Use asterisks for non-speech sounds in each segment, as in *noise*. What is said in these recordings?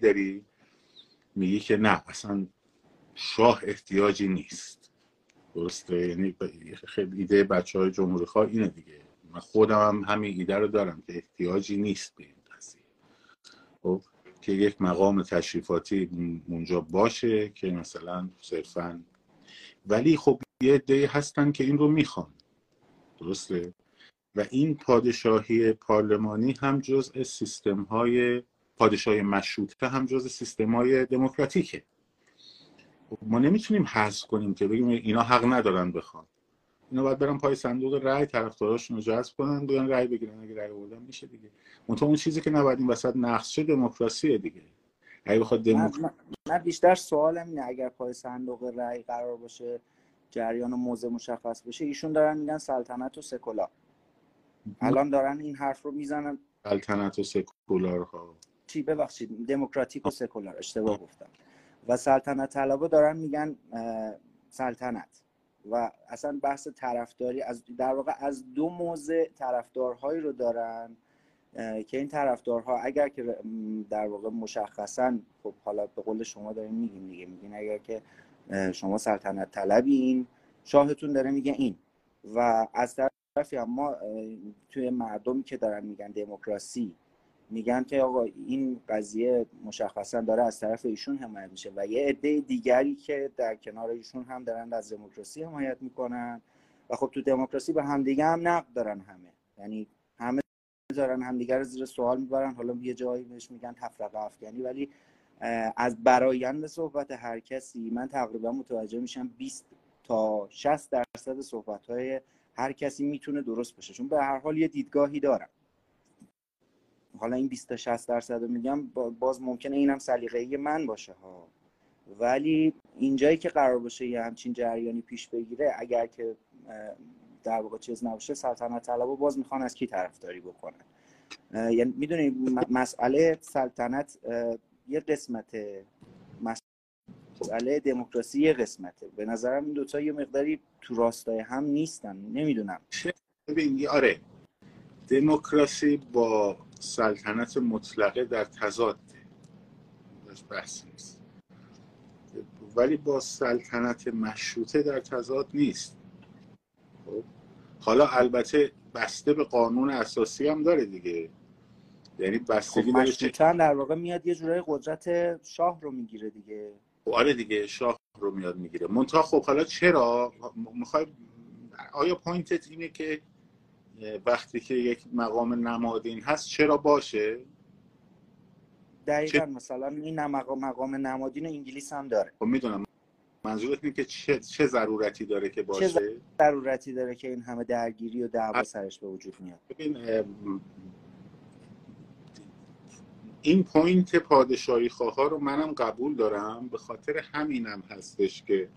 داری؟ میگی که نه اصلا شاه احتیاجی نیست. درسته؟ یعنی خیلی ایده بچه های جمهوری خواه اینه دیگه. من خودم هم همین ایده رو دارم که احتیاجی نیست به این قضیه. خب که یک مقام تشریفاتی اونجا باشه که مثلا صرفا ولی خب یه عده هستن که این رو می‌خوان. درسته؟ و این پادشاهی پارلمانی هم جزء سیستم های پادشاهی مشروطه هم جزء سیستم های دموکراتیکه. ما نمی‌تونیم حذف کنیم که بگیم اینا حق ندارن بخوان. اینا باید برن پای صندوق رأی طرفداراشون رو جذب کنن بیان رأی بگیرن. اگه رأی آوردن میشه دیگه. منتها اون چیزی که نباید این وسط نقش دموکراسی دیگه. اگه بخواد دموکراسی من, بیشتر سوالم اینه اگر پای صندوق رأی قرار باشه جریان و موضع مشخص بشه ایشون دارن میگن سلطنت و سکولار الان دارن این حرف رو می‌زنن. سلطنت و سکولار ها چی ببخشید. دموکراتیک و سکولار. اشتباه گفتم. و سلطنت طلبا دارن میگن سلطنت. و اصلا بحث طرفداری از در واقع از دو موضع طرفدارهایی رو دارن که این طرفدارها اگر که در واقع مشخصا خب حالا به قول شما دارین میگیم دیگه. میگین اگر که شما سلطنت طلبین شاهتون داره میگه این. و از طرفی ما توی مردمی که دارن میگن دموکراسی میگن که آقا این قضیه مشخصا داره از طرف ایشون حمایت میشه و یه عده دیگری که در کنار ایشون هم دارن از دموکراسی حمایت می‌کنن و خب تو دموکراسی به همدیگه هم نقد دارن همه. یعنی همه دارن همدیگه رو زیر سوال می‌برن حالا یه جایی بهش میگن تفرقه افغانی ولی از برایند صحبت هر کسی من تقریبا متوجه میشم 20 تا 60 درصد صحبت های هر کسی می‌تونه درست باشه. چون به هر حال یه دیدگاهی دارم. حالا این 20 تا 60 درصد رو میگم باز ممکنه اینم سلیقه‌ای من باشه ها. ولی اینجایی که قرار باشه یه همچین جریانی پیش بگیره اگر که در واقع چیز نباشه سلطنت طلبا باز می‌خوان از کی طرفداری بکنن. یعنی می‌دونی مسئله سلطنت یه قسمت مسئله دموکراسی یه قسمته. به نظرم این دوتا یه مقداری تو راستای هم نیستن. نمی‌دونم. آره. دموکراسی با سلطنت مطلقه در تضاد بحث نیست. ولی با سلطنت مشروطه در تضاد نیست. خب. حالا البته بسته به قانون اساسی هم داره دیگه. یعنی بستگی خب مشروطه در واقع میاد یه جورای قدرت شاه رو می‌گیره دیگه. خب آره دیگه شاه رو میاد می‌گیره. منتها خب حالا چرا؟ می‌خوای آیا پوینتت اینه که وقتی که یک مقام نمادین هست چرا باشه؟ دقیقا چه... مثلا این مقام, مقام نمادین انگلیس هم داره. خب می‌دونم. منظورت اینه که چه, چه ضرورتی داره که باشه؟ چه ضرورتی داره که این همه درگیری و دعوا سرش به وجود میاد؟ ببین این point پادشاهی خواه رو منم قبول دارم به خاطر همینم هستش که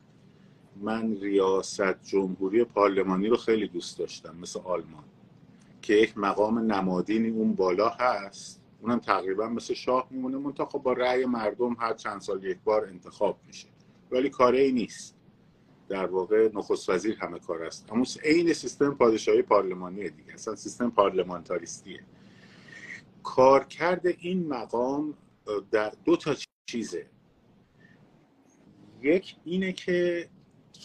من ریاست جمهوری پارلمانی رو خیلی دوست داشتم مثل آلمان که یک مقام نمادینی اون بالا هست. اونم تقریبا مثل شاه میمونه منتها خب با رأی مردم هر چند سال یک بار انتخاب میشه. ولی کاری نیست. در واقع نخست وزیر همه کار است. اما عین سیستم پادشاهی پارلمانی دیگه. اصلا سیستم پارلمانتاریستیه. کارکرد این مقام در دو تا چیزه. یک اینه که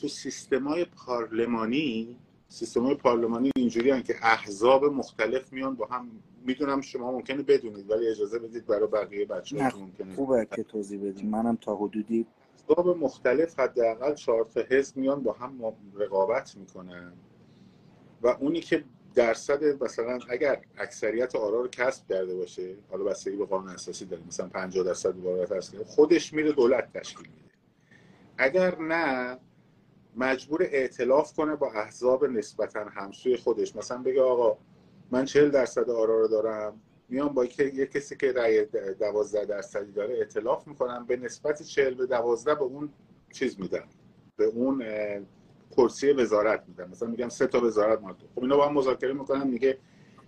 تو سیستم های پارلمانی سیستم های پارلمانی اینجوری که احزاب مختلف میان با هم می‌دونم شما ممکنه بدونید ولی اجازه بدید برای بقیه بچه ممکنه. خوبه که توضیح بدیم منم تا حدودی احزاب مختلف حداقل چهار تا حزب میان با هم رقابت می‌کنن و اونی که درصد مثلا اگر اکثریت آرا رو کسب کرده باشه حالا بستگی به قانون اساسی داره مثلا 50 درصد مبارزات خودش میره دولت تشکیل میده. اگر نه مجبور اعتلاف کنه با احزاب نسبتا همسوی خودش. مثلا بگه آقا من 40 درصد آرا رو دارم میام با یه کسی که رأی 12 درصدی داره اعتلاف می‌کنم به نسبت 40 به 12 به اون چیز میدم. به اون کرسی وزارت میدم. مثلا میگم سه تا وزارت ما خب اینا با هم مذاکره می‌کنن میگه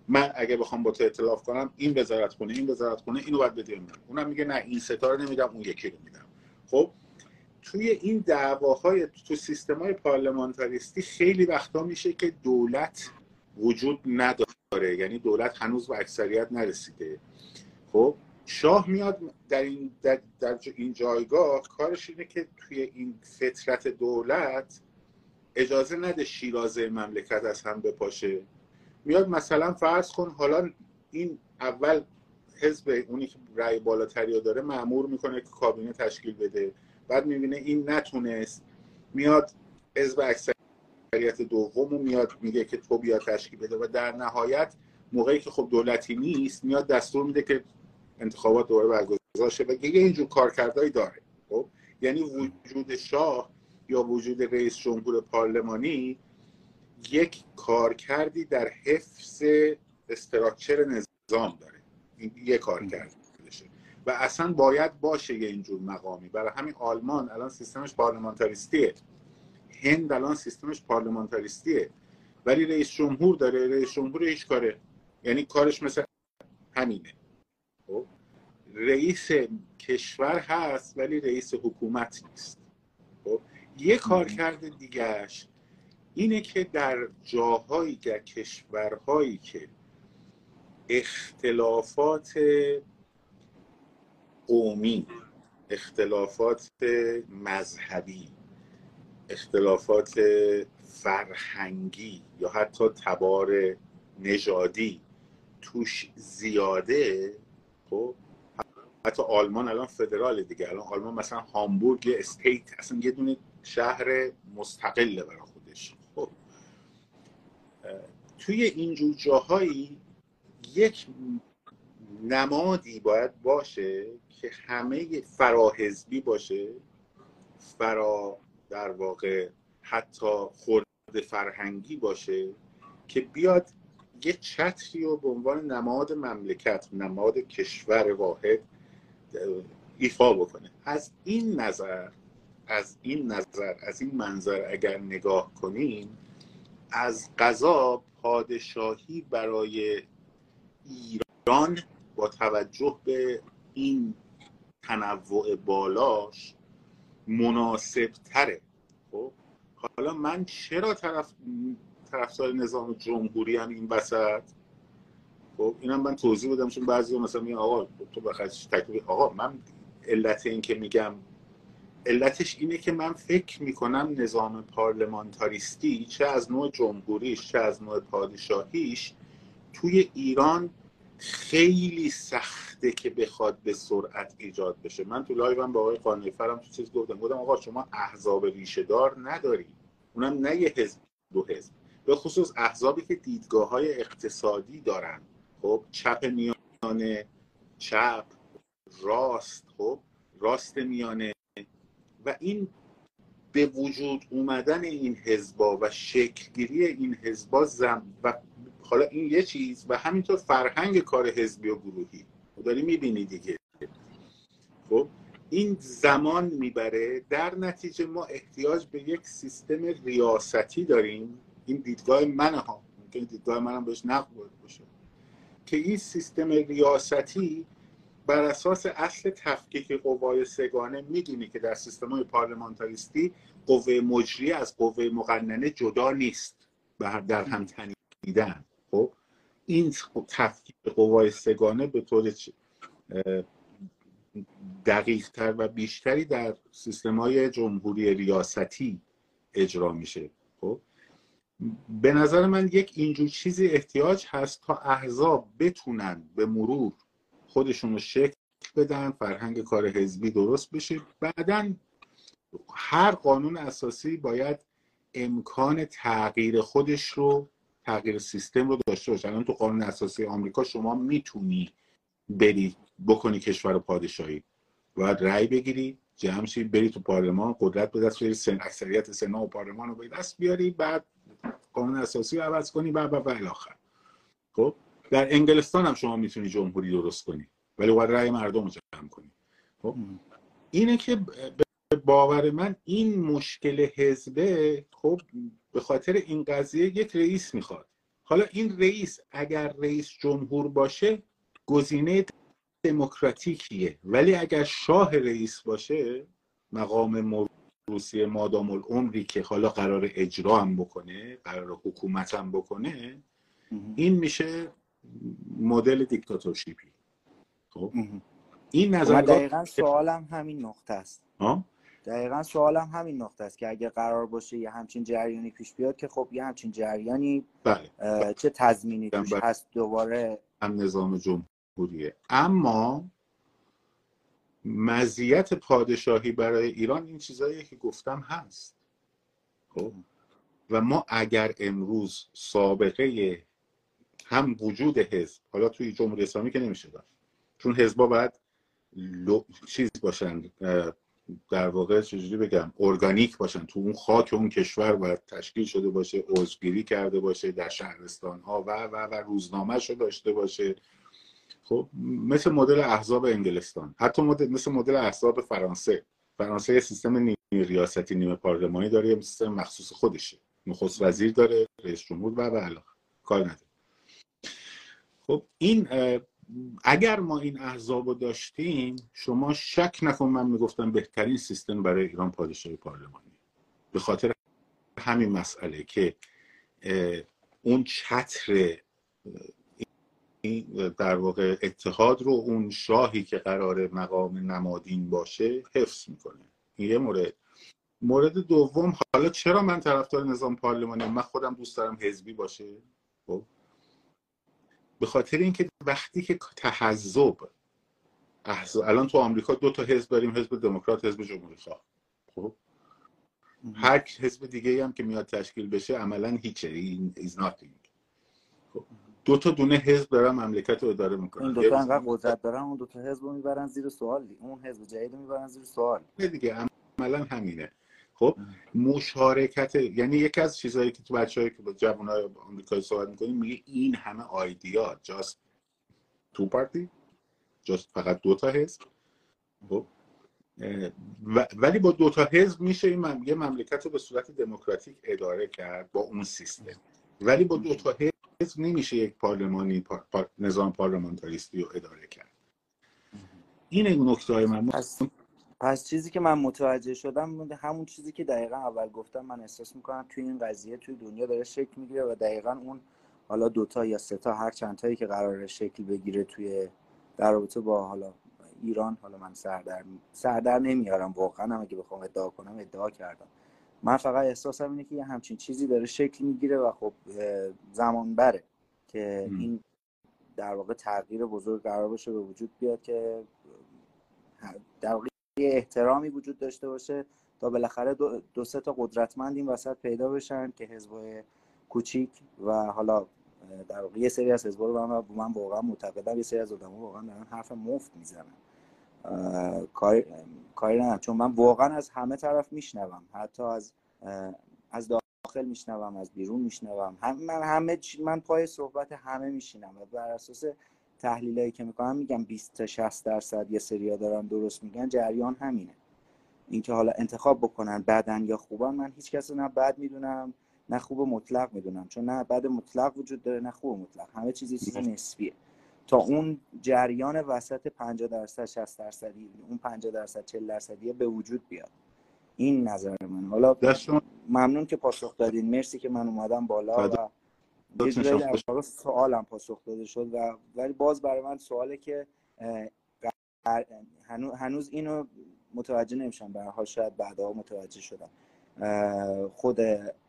من اگه بخوام با تو اعتلاف کنم این وزارت خونه این وزارت خونه اینو باید بدیم اونم میگه نه این ستا رو نمیدم اون یکی رو میدم. خب توی این دعواهای تو سیستم های پارلمانتاریستی خیلی وقتا میشه که دولت وجود نداره. یعنی دولت هنوز به اکثریت نرسیده. خب شاه میاد در این, در, در این جایگاه کارش اینه که توی این فطرت دولت اجازه نده شیرازه مملکت از هم بپاشه. میاد مثلا فرض کن حالا این اول حزب اونی که رأی بالاتری داره معمور می‌کنه که کابینه تشکیل بده. بعد می‌بینه این نتونست میاد حزب اکثریت دوم میاد میگه که تو بیا تشکیل بده و در نهایت موقعی که خب دولتی نیست میاد دستور میده که انتخابات دوباره برگزار شه و یه اینجور کارکردهایی داره. خب؟ یعنی وجود شاه یا وجود رئیس جمهور پارلمانی یک کارکردی در حفظ استراکچر نظام داره. این یه کار و اصلا باید باشه یه اینجور مقامی. برای همین آلمان الان سیستمش پارلمانتاریستیه. هند الان سیستمش پارلمانتاریستیه. ولی رئیس جمهور داره رئیس جمهور هیچ کاره. یعنی کارش مثل همینه. خب؟ رئیس کشور هست ولی رئیس حکومت نیست. خب؟ یه کار کرده دیگهش اینه که در جاهایی در کشورهایی که اختلافات قومی اختلافات مذهبی اختلافات فرهنگی یا حتی تبار نژادی توش زیاده خب؟ حتی آلمان الان فدرال دیگه. الان آلمان مثلا هامبورگ یه استیت اصلا یه دونه شهر مستقله برای خودش. خب. توی اینجور جاهایی یک نمادی باید باشه که همه فراحزبی باشه. فرا در واقع حتی خورد فرهنگی باشه که بیاد یه چتری رو به عنوان نماد مملکت نماد کشور واحد ایفا بکنه. از این نظر از این نظر از این منظر اگر نگاه کنیم از قضا پادشاهی برای ایران با توجه به این تنوع بالاش مناسب تره خب حالا من چرا طرف طرفدار نظام جمهوری هم این وسط؟ خب اینم من توضیح بدم چون بعضی مثلا میگن آقا تو بخاطر تکلیف آقا من علت این که میگم علتش اینه که من فکر می‌کنم نظام پارلمانتاریستی چه از نوع جمهوریش چه از نوع پادشاهیش توی ایران خیلی سخته که بخواد به سرعت ایجاد بشه. من تو لایوم با آقای قانعی فرم تو چیز گفتم. گفتم آقا شما احزاب ریشه دار نداری. اونم نه یه حزب دو حزب. به خصوص احزابی که دیدگاه های اقتصادی دارن. خب چپ میانه چپ راست. خب راست میانه. و این به وجود اومدن این حزبا و شکلگیری این حزبا زم و حالا این یه چیز و همینطور فرهنگ کار حزبی و گروهی. داری می‌بینی دیگه. خب این زمان می‌بره در نتیجه ما احتیاج به یک سیستم ریاستی داریم. این دیدگاه منه ها. ممکن دیدگاه منم بهش نقد باشه. که این سیستم ریاستی بر اساس اصل تفکیک قوای سگانه می‌دونی که در سیستم های پارلمانتاریستی قوه مجری از قوه مقننه جدا نیست. در هم تنیدن. خب این تفکیک قوای سگانه به طور دقیق تر و بیشتری در سیستم های جمهوری ریاستی اجرا میشه. خب به نظر من یک اینجور چیزی احتیاج هست تا احزاب بتونن به مرور خودشون رو شکل بدن فرهنگ کار حزبی درست بشه. بعدا هر قانون اساسی باید امکان تغییر خودش رو تغییر سیستم رو داشته باشه الان تو قانون اساسی آمریکا شما می‌تونی بری بکنی کشور پادشاهی. باید رأی بگیری جمع شی بری تو پارلمان قدرت به دست بیاری سن اکثریت سنا و پارلمان رو به دست بیاری بعد قانون اساسی رو عوض کنی بعد و الاخر. خب؟ در انگلستان هم شما می‌تونی جمهوری درست کنی ولی باید رأی مردم رو جمع کنی. خب؟ اینه که به باور من این مشکل حزبه خب به خاطر این قضیه یک رئیس می‌خواد. حالا این رئیس اگر رئیس جمهور باشه گزینه دموکراتیکیه. ولی اگر شاه رئیس باشه مقام روسیه مادام العمری که حالا قرار اجرا هم بکنه قرار حکومت هم بکنه این میشه مدل دیکتاتورشیپی. خب؟ این من نظرگاه دقیقا سوالم همین نقطه است. آه؟ دقیقا سوالم همین نقطه است که اگه قرار باشه یه همچین جریانی پیش بیاد که خب یه همچین جریانی بله اه، چه تضمینی توش بله. هست دوباره؟ هم نظام جمهوریه. اما مزیت پادشاهی برای ایران این چیزایی که گفتم هست. خب؟ و ما اگر امروز سابقه هم وجود حزب حالا توی جمهوری اسلامی که نمیشه داشت چون حزبا باید لو... چیز باشن در واقع چجوری بگم ارگانیک باشن. تو اون خاک اون کشور باید تشکیل شده باشه عضوگیری کرده باشه در شهرستان ها و و و روزنامه شو داشته باشه. خب مثل مدل احزاب انگلستان. حتی مدل مثل مدل احزاب فرانسه. فرانسه یه سیستم نیمه ریاستی نیمه پارلمانی داره یه سیستم مخصوص خودشه. نخست وزیر داره رئیس جمهور و و. کار نداره. خب این اگر ما این احزاب رو داشتیم شما شک نکن من می‌گفتم بهترین سیستم برای ایران پادشاهی پارلمانی. به خاطر همین مسئله که اون چتر در واقع اتحاد رو اون شاهی که قرار مقام نمادین باشه حفظ می‌کنه. این یه مورد. مورد دوم حالا چرا من طرفدار نظام پارلمانی؟ من خودم دوست دارم حزبی باشه؟ خب. به خاطر اینکه وقتی که تحزب الان تو آمریکا دو تا حزب داریم حزب دموکرات حزب جمهوری خواه خب؟ هر حزب دیگه هم که میاد تشکیل بشه عملا هیچه. این is nothing. خب. دو تا دونه حزب دارن مملکت رو اداره می‌کنن. این دوتا انقدر قدرت دارن اون دوتا حزب رو می‌برن زیر سوال دی. اون حزب جدید رو می‌برن زیر سوال. دیگه عملا همینه. خب مشارکت یعنی یکی از چیزهایی که تو بچه‌ای که با جوانای آمریکایی صحبت می‌کنیم میگه این همه آیدیا جاست تو پارتی جاست فقط دو تا حزب. خب ولی با دو تا حزب میشه این مم- یه مملکت رو به صورت دموکراتیک اداره کرد با اون سیستم. ولی با دو تا حزب نمیشه یک پارلمانی پار- پار- نظام پارلمانتاریستی رو اداره کرد. این نکته های من پس چیزی که من متوجه شدم همون چیزی که دقیقا اول گفتم من احساس می‌کنم توی این قضیه توی دنیا داره شکل می‌گیره و دقیقا اون حالا دوتا یا سه تا هر چند تایی که قراره شکل بگیره توی در رابطه با حالا ایران حالا من سردر سردر نمیارم واقعا هم اگه بخوام ادعا کنم ادعا کردم من فقط احساسم اینه که یه همچین چیزی داره شکل می‌گیره و خب زمان بره که. این در واقع تغییر بزرگ قرار باشه به وجود بیاد که در واقع یه احترامی وجود داشته باشه تا بالاخره دو, دو سه تا قدرتمند این وسط پیدا بشن که حزبای کوچیک و حالا در واقع یه سری از حزبا رو من, من واقعا معتقدم یه سری از آدم‌ها واقعا دارن حرف مفت می‌زنن. کاری کاری ندارم. چون من واقعا از همه طرف میشنوم. حتی از از داخل میشنوم از بیرون میشنوم. من همه من پای صحبت همه میشینم و بر اساس تحلیلایی که می‌کنم میگم 20 تا 60 درصد یه سریا دارن درست میگن جریان همینه. اینکه حالا انتخاب بکنن بدن یا خوبن من هیچ کس نه بد می‌دونم نه خوب مطلق می‌دونم. چون نه بد مطلق وجود داره نه خوب مطلق. همه چیز یه چیز نسبیه. تا اون جریان وسط 50 درصد 60 درصدی اون 50 درصد 40 درصدی به وجود بیاد. این نظر من. حالا دست شما ممنون که پاسخ دادین. مرسی که من اومدم بالا و یه جورایی شما در واقع سوالم پاسخ داده شد و ولی باز برای من سواله که هنوز, هنوز اینو متوجه نمیشم. به حال شاید بعدها متوجه شدم. خود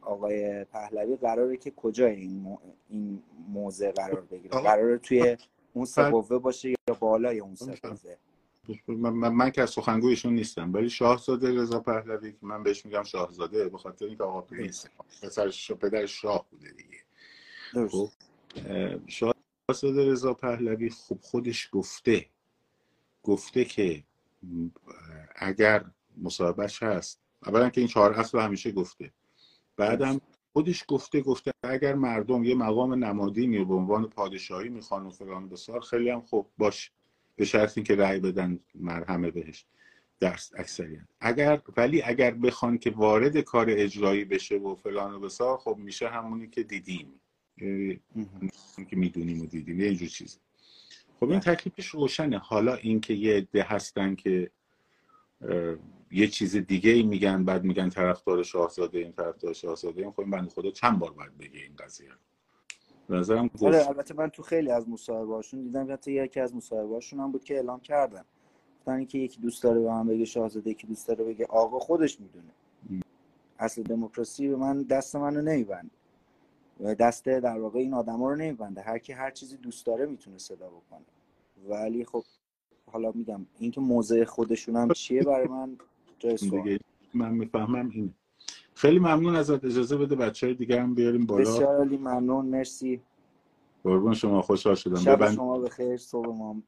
آقای پهلوی قراره که کجای این مو- این موضع قرار بگیره؟ قراره توی اون سه. قوه باشه یا بالای اون سه. قوه؟ من, من, من که از سخنگویشون نیستم ولی شاهزاده رضا پهلوی که من بهش میگم شاهزاده به خاطر اینکه آقا پرنس پسرش پدرش شاه بوده دیگه. خب اه، شاهزاده رضا پهلوی خوب خودش گفته گفته که اگر مصاحبهش هست اولا که این چهار اصل همیشه گفته. بعدم خودش گفته گفته اگر مردم یه مقام نمادینی به عنوان پادشاهی می‌خوان و فلان بسار خیلی هم خوب باش. به شرط اینکه رأی بدن مرهمه بهش. در اکثریت. اگر ولی اگر بخوان که وارد کار اجرایی بشه و فلان و بسار خب میشه همونی که دیدیم. که می‌دونیم و دیدیم یه جور چیزی خب این بله. تکلیفش روشنه. حالا اینکه یه عده هستن که یه چیز دیگه ای میگن بعد میگن طرفدار شاهزاده این طرفدار شاهزاده این خب این بنده خدا چند بار باید بگه این قضیه نظرم آره گفت البته من تو خیلی از مصاحبه‌هاشون دیدم حتی یکی از مصاحبه‌هاشون هم بود که اعلام کردن. گفتن که یکی دوست داره به من بگه شاهزاده یکی دوست داره بگه آقا خودش می‌دونه. اصل دموکراسی به من دست منو نمیبنده. دست در واقع این آدما رو نمیبنده. هر کی هر چیزی دوست داره می‌تونه صدا بکنه. ولی خب حالا میگم اینکه موضع خودشون هم چیه برای من جای *laughs* من می‌فهمم این خیلی ممنون ازت. اجازه بده بچه های دیگه هم بیاریم بالا. بسیار ممنون. مرسی. قربون شما. خوشحال شدم. شب ببند... شما بخیر. صبح ما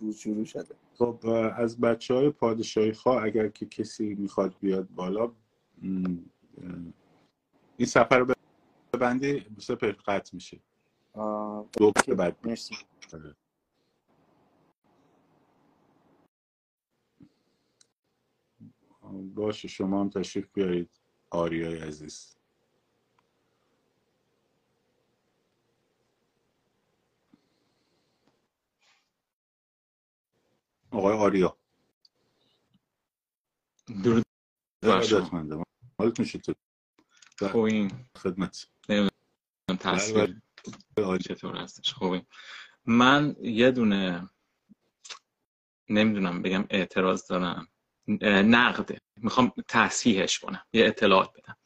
روز شروع شده. خب از بچه های پادشاهی خواه اگر که کسی می‌خواد بیاد بالا این سفر رو ببندی سپر قطع میشه. دو بعد. مرسی. آره. باشه شما هم تشریف بیارید. آریای عزیز. آقای آریا. درود بر شما. حالتون خوبین خدمت. نمی‌دونم تصویر چطور هستش. خوبین من یه دونه نمی‌دونم بگم اعتراض دارم. نقده می‌خوام تصحیحش کنم. یه اطلاعات بدم.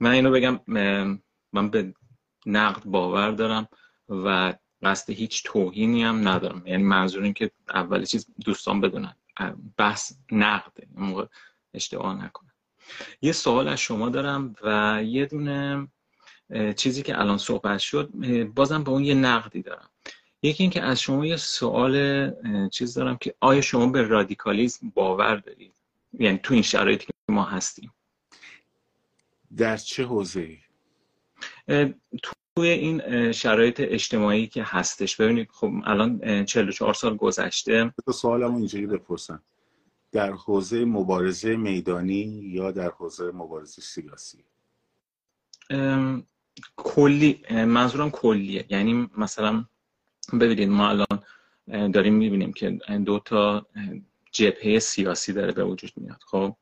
من اینو بگم من به نقد باور دارم و قصد هیچ توهینی هم ندارم. یعنی منظور این که اول چیز دوستان بدونن. بحث نقده موقع اشتباه نکنم. یه سوال از شما دارم و یه دونه چیزی که الان صحبت شد بازم به اون یه نقدی دارم. یکی اینکه از شما یه سوال چیز دارم که آیا شما به رادیکالیزم باور دارید؟ یعنی تو این شرایطی که ما هستیم. در چه حوزه توی این شرایط اجتماعی که هستش. ببینید خب الان 44 سال گذشته. تو سوالمو اینجوری بپرسم. در حوزه مبارزه میدانی یا در حوزه مبارزه سیاسی؟ کلی منظورم کلیه. یعنی مثلا ببینید ما الان داریم می‌بینیم که دو تا جبهه سیاسی داره به وجود میاد. خب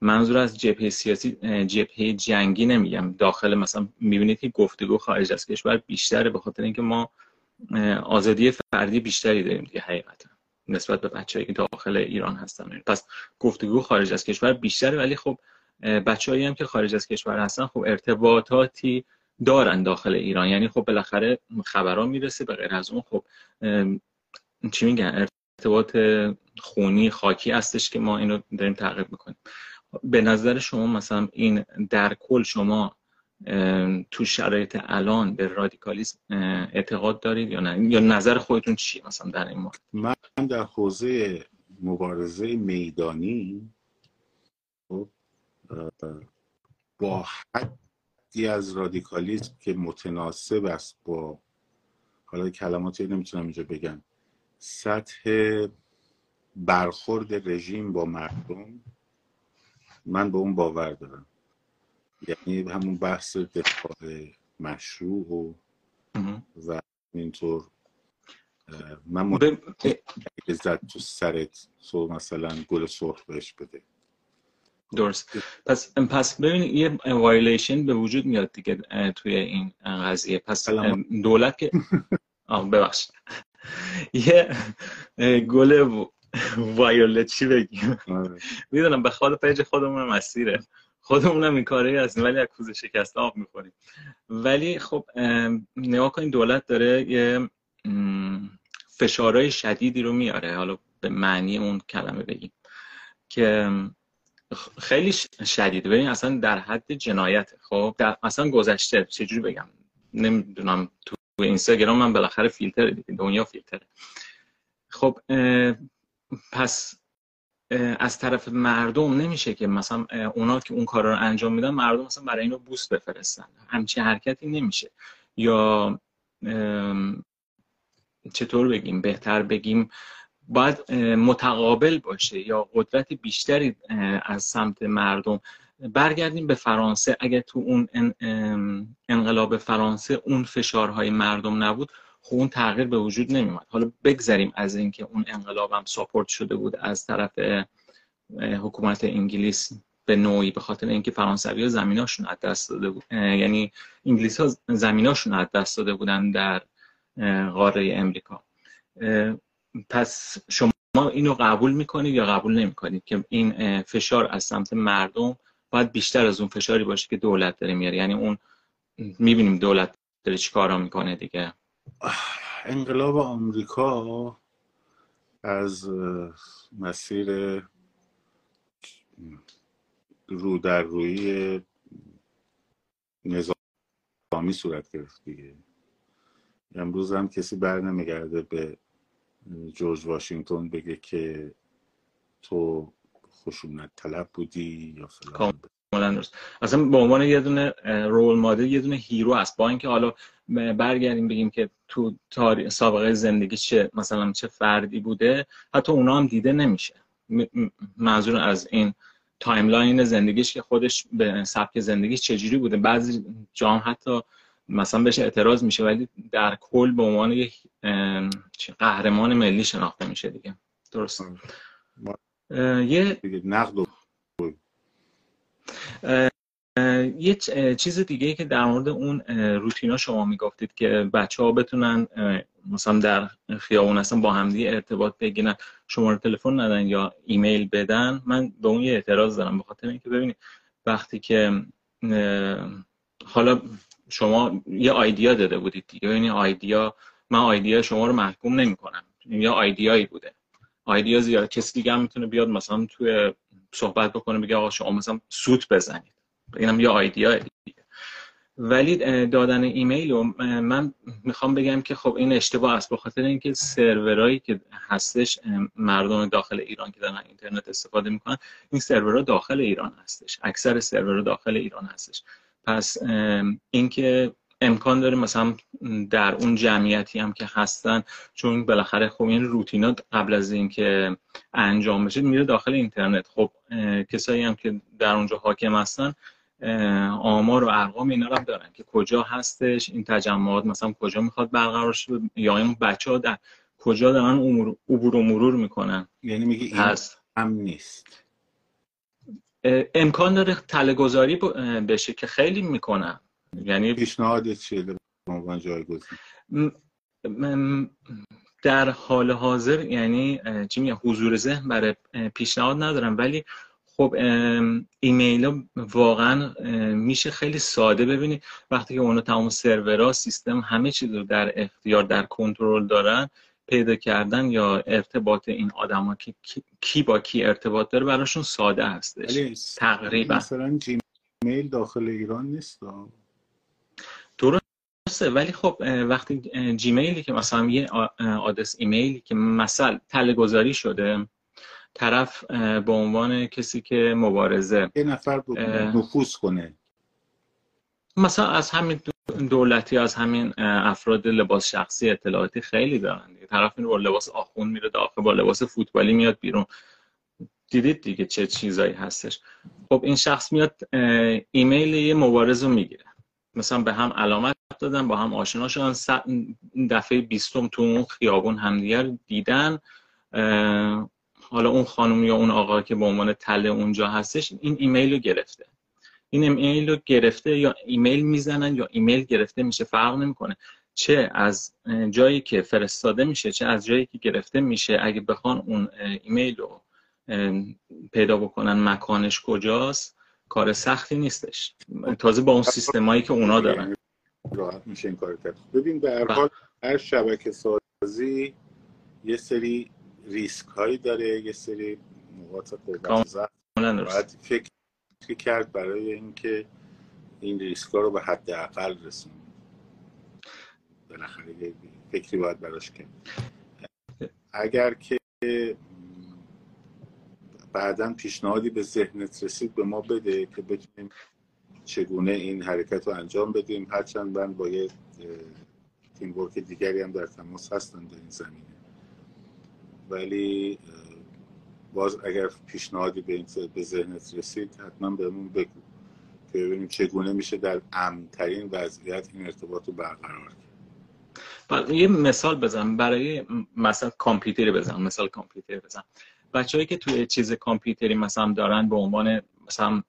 منظور از جبهه سیاسی جبهه جنگی نمیگم. داخل مثلا می‌بینید که گفتگو خارج از کشور بیشتره به خاطر اینکه ما آزادی فردی بیشتری داریم دیگه حقیقتا نسبت به بچه‌ای که داخل ایران هستن. پس گفتگو خارج از کشور بیشتره ولی خب بچه‌ای هم که خارج از کشور هستن خب ارتباطاتی دارن داخل ایران. یعنی خب بالاخره خبران می‌رسه به غیر از اون خب چی میگن؟ ارتباط خونی خاکی هستش که ما اینو داریم تعقیب می‌کنیم. به نظر شما مثلا این در کل شما تو شرایط الان به رادیکالیسم اعتقاد دارید یا نه؟ یا نظر خودتون چیه مثلا در این مورد؟ من در حوزه مبارزه میدانی خب، با حدی از رادیکالیسم که متناسب است با حالا کلماتی نمی‌تونم اینجا بگم سطح برخورد رژیم با مردم من به اون باور دارم. یعنی همون بحث دفاع مشروع و و اینطور من زد تو سرت تو مثلا گل سرخ بهش بده. درست. پس پس ببین یه وایلیشن به وجود میاد دیگه توی این قضیه. پس دولت که *laughs* ببخشید. یه گل وایولت چی بگیم؟ آره. می‌دونم به خود پیج خودمون مسیره. خودمون هم این کاری هستیم ولی از کوزه شکست آب می‌خوریم. ولی خب نگاه کنید دولت داره یه فشارهای شدیدی رو میاره. حالا به معنی اون کلمه بگیم. که خیلی شدیده ببین اصلا در حد جنایت. خب در اصلا گذشته. چجوری بگم؟ نمی‌دونم. تو اینستاگرام من بالاخره فیلتر دنیا فیلتره. خب پس از طرف مردم نمیشه که مثلا اونا که اون کار رو انجام میدن مردم مثلا برای اینو بوست بفرستن. همچین حرکتی نمیشه. یا چطور بگیم؟ بهتر بگیم باید متقابل باشه یا قدرت بیشتری از سمت مردم برگردیم به فرانسه. اگر تو اون انقلاب فرانسه اون فشارهای مردم نبود خب اون تغییر به وجود نمیمد حالا بگذریم از اینکه اون انقلاب هم ساپورت شده بود از طرف حکومت انگلیس به نوعی به خاطر اینکه فرانسوی زمیناشون از دست داده بود یعنی انگلیس ها زمیناشون از دست داده بودن در قاره امریکا. پس شما اینو قبول می‌کنید یا قبول نمی‌کنید که این فشار از سمت مردم باید بیشتر از اون فشاری باشه که دولت داره میاره؟ یعنی اون می‌بینیم دولت داره چی کارا می‌کنه دیگه؟ *sighs* انقلاب آمریکا از مسیر رو در روی نظامی صورت گرفت دیگه. امروز هم کسی بر نمیگرده به جورج واشنگتن بگه که تو خشونت طلب بودی یا فلان درست. اصلا به عنوان یه دونه role model یه دونه hero است با اینکه حالا برگردیم بگیم که تو تاریخ سابقه زندگی چه مثلا چه فردی بوده حتی اونا هم دیده نمیشه. منظور از این timeline زندگیش که خودش به سبک زندگیش چجوری بوده. بعضی جام حتی مثلا بهش اعتراض میشه ولی در کل به عنوان یک قهرمان ملی شناخته میشه دیگه. درست. یه نقد یه چیز دیگه که در مورد اون روتینا شما می‌گفتید که بچه ها بتونن مثلا در خیابون اصلا با همدیگه ارتباط بگیرن شماره تلفن ندن یا ایمیل بدن من به اون یه اعتراض دارم به خاطر اینکه ببینید وقتی که حالا شما یه آیدیا داده بودید دیگه. یعنی آیدیا من آیدیا شما رو محکوم نمی کنم یا آیدیایی بوده. آیدیا زیاد کسی دیگه هم می‌تونه بیاد مثلا توی صحبت بکنه بگه آقا شما مثلا سوت بزنید. اینم یه آیدیا دیگه. ولی دادن ایمیل رو من می‌خوام بگم که خب این اشتباه است. به خاطر اینکه سرورایی که هستش مردم داخل ایران که دارن اینترنت استفاده می‌کنن این سرورها داخل ایران هستش. اکثر سرورها داخل ایران هستش. پس اینکه امکان داره مثلا در اون جمعیتی هم که هستن چون بالاخره خب این روتینا قبل از اینکه انجام بشه میره داخل اینترنت. خب کسایی هم که در اونجا حاکم هستن آمار و ارقام اینا رو هم دارن که کجا هستش این تجمعات مثلا کجا می‌خواد برقرار شه یا این بچه ها در کجا دارن عبور و مرور می‌کنن. یعنی میگی این هست. هم نیست. امکان داره تله گذاری بشه که خیلی می‌کنن یعنی پیشنهاد چیه به عنوان جایگزین؟ در حال حاضر یعنی چی میگم حضور ذهن برای پیشنهاد ندارم. ولی خب ایمیل واقعا میشه خیلی ساده ببینید وقتی که اونا تمام سرورها سیستم همه چیز رو در اختیار در کنترل دارن پیدا کردن یا ارتباط این آدما که کی با کی ارتباط داره براشون ساده هستش. تقریبا. مثلا جیمیل داخل ایران نیست درسته ولی خب وقتی جیمیلی که مثلا یه آدرس ایمیلی که مثلا تله گذاری شده طرف به عنوان کسی که مبارزه یه نفر نفوذ کنه. مثلا از همین دولتی از همین افراد لباس شخصی اطلاعاتی خیلی دارن دیگه. طرف این با لباس آخون میره داخل با لباس فوتبالی میاد بیرون. دیدید دیگه چه چیزایی هستش. خب این شخص میاد ایمیل یه مبارز رو می‌گیره. مثلا به هم علامت دادن با هم آشنا شدن. دفعه بیستم تو اون خیابون همدیگر دیدن. حالا اون خانم یا اون آقا که به عنوان تله اونجا هستش این ایمیل رو گرفته. این ایمیل رو گرفته یا ایمیل می‌زنن یا ایمیل گرفته میشه فرق نمی‌کنه. چه از جایی که فرستاده میشه چه از جایی که گرفته میشه. اگه بخوان اون ایمیل رو پیدا بکنن مکانش کجاست کار سختی نیستش. تازه با اون سیستمایی که اونا دارن. راحت میشه این کار کرد. ببین به هر بله. حال هر شبکه سازی یه سری ریسک هایی داره یه سری نقاط قوت باید فکر کرد برای اینکه این ریسک ها رو به حد اقل رسون بالاخره فکری باید براش کرد اگر که بعدا پیشنهادی به ذهنت رسید به ما بده که بتونیم چگونه این حرکت رو انجام بدیم. هرچند من با یه تیم دیگری هم در تماس هستم در این زمینه. ولی باز اگر پیشنهادی به, به ذهنت رسید حتما بهمون بگو که ببینیم چگونه میشه در امنترین وضعیت این ارتباط رو برقرار کرد. یه مثال بزن برای مثلا کامپیوتری بزن مثال کامپیوتری بزن. بچههایی که توی چیز کامپیوتری مثلا دارن به عنوان مثلا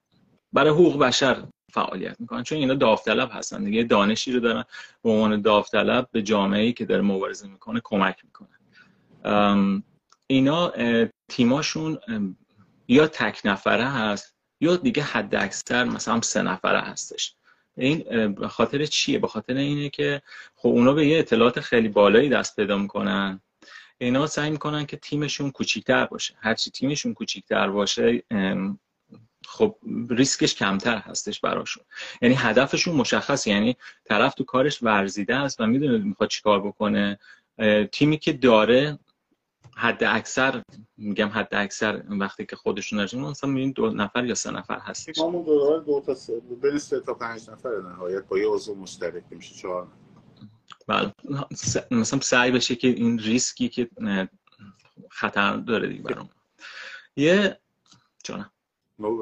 برای حقوق بشر فعالیت می‌کنن چون اینا داوطلب هستن دیگه دانشی رو دارن به عنوان داوطلب به جامعه که داره مبارزه می‌کنه کمک می‌کنه. اینا تیماشون یا تک نفره هست یا دیگه حد اکثر مثلا سه نفره هستش. این به خاطر چیه؟ به خاطر اینه که خب اونا به یه اطلاعات خیلی بالایی دست پیدا می‌کنن. اینا سعی می‌کنن که تیمشون کوچیکتر باشه. هرچی تیمشون کوچیکتر باشه خب ریسکش کمتر هستش براشون. یعنی هدفشون مشخص یعنی طرف تو کارش ورزیده است و می‌دونه می‌خواد چیکار بکنه. تیمی که داره حد اکثر میگم حد اکثر وقتی که خودشون نرسیم مثلا می‌بینید دو نفر یا سه نفر هستش ما دو, دو تا سه بین سه تا پنج نفر نهایت با یه عضو مشترک میشه چهار بله. مثلا سعی بشه که این ریسکی که خطر داره دیگه برام. یه جانم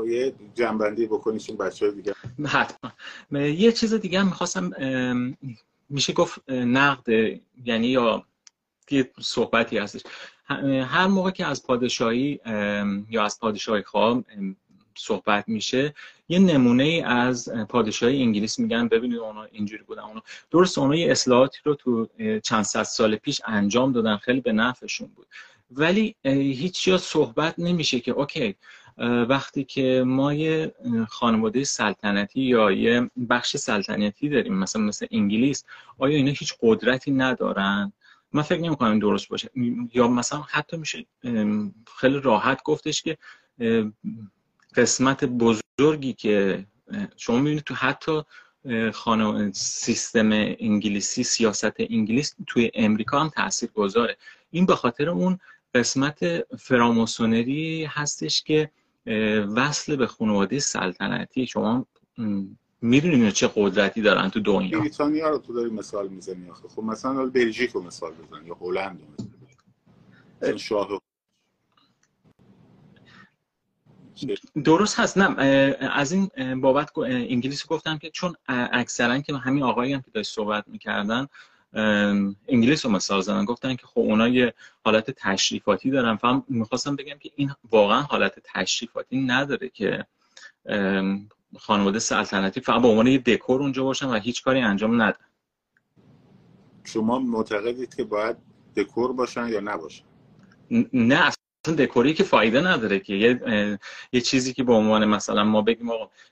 یه جنبندی بکنی چون بچه های دیگه. حتما. یه چیز دیگه هم می‌خواستم میشه گفت نقد یعنی یا یه صحبتی هستش. هر موقع که از پادشاهی یا از پادشاهی خواه صحبت میشه یه نمونه ای از پادشاهی انگلیس میگن. ببینید اونا اینجوری بودن. اونا درست اونا یه اصلاحاتی رو تو چند صد سال پیش انجام دادن. خیلی به نفعشون بود. ولی هیچ جا صحبت نمیشه که اوکی وقتی که ما یه خانواده سلطنتی یا یه بخش سلطنتی داریم مثلا مثل انگلیس آیا اینا هیچ قدرتی ندارن؟ من فکر نمی کنم درست باشه. یا مثلا حتی میشه خیلی راحت گفتش که قسمت بزرگی که شما می‌بینید تو حتی خانه سیستم انگلیسی سیاست انگلیس توی امریکا هم تاثیر گذاره این به خاطر اون قسمت فراماسونری هستش که وصل به خانواده سلطنتی. شما می‌دونین چه قدرتی دارن تو دنیا. بریتانیا رو تو داری مثال می‌زنی آخه. خب مثلا بلژیک رو مثال بزن یا هلند رو شاه درست هست. نه از این بابت انگلیسی گفتم که چون اکثرا که همین آقایی هم که داشت صحبت می‌کردن انگلیس رو مثال زدن. گفتن که خب اونا یه حالت تشریفاتی دارن. فهم می‌خواستم بگم که این واقعا حالت تشریفاتی نداره که خانواده سلطنتی فقط به عنوان یه دکور اونجا باشن و هیچ کاری انجام ندن. شما معتقدید که باید دکور باشن یا نباشن؟ نه اصلا دکوری که فایده نداره که. یه, یه چیزی که به عنوان مثلا ما بگیم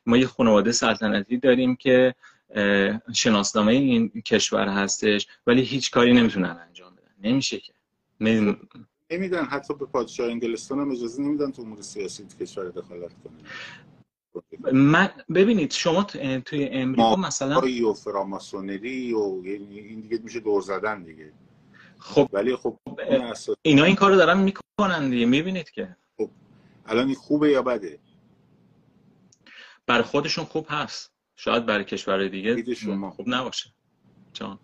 ما یه خانواده سلطنتی داریم که شناسنامه این کشور هستش ولی هیچ کاری نمی‌تونن انجام بدن. نمیشه که. نمیدن حتی به پادشاه انگلستان هم اجازه نمیدن تو امور سیاسی کشور دخالت کنه من ببینید شما توی امریکا مثلا و فراماسونری و این دیگه میشه دور زدن دیگه. خب ولی خب اینا این کارو دارن می‌کنن دیگه می‌بینید که. خب الان این خوبه یا بده؟ برای خودشون خوب هست. شاید برای کشور دیگه دید شما. خوب نباشه. جان.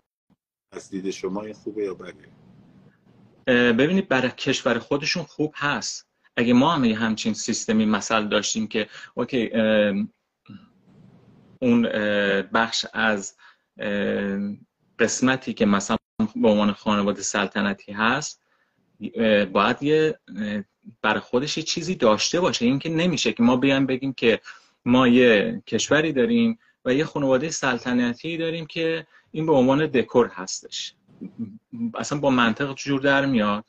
از دید شما این خوبه یا بده؟ ببینید برای کشور خودشون خوب هست. اگه ما هم همچین سیستمی مثل داشتیم که اوکی اون بخش از قسمتی که مثلا به عنوان خانواده سلطنتی هست باید یه برای خودش یه چیزی داشته باشه. این که نمیشه که ما بیایم بگیم که ما یه کشوری داریم و یه خانواده سلطنتی داریم که این به عنوان دکور هستش. اصلا با منطق جور در میاد.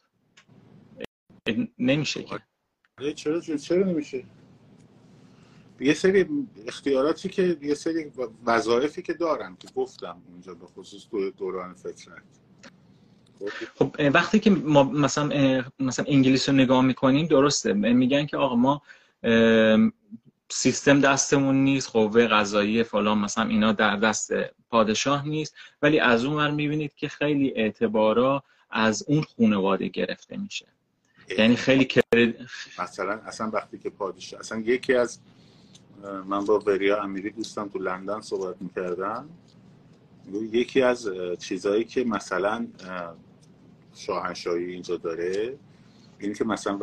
نمیشه که. چرا چرا نمیشه یه سری اختیاراتی که یه سری وظایفی که دارم که گفتم اونجا به خصوص دوران فطرت. خب وقتی که ما مثلا مثلا انگلیس رو نگاه می‌کنیم درسته. میگن که آقا ما سیستم دستمون نیست قوه قضایی فلان مثلا اینا در دست پادشاه نیست. ولی از اون ور می‌بینید که خیلی اعتبارا از اون خانواده گرفته میشه. یعنی خیلی کرد... مثلا اصلا وقتی که پادشاه اصلا یکی از من با وریا امیری دوستم تو لندن صحبت می‌کردم یکی از چیزهایی که مثلا شاهنشاهی اینجا داره این که مثلا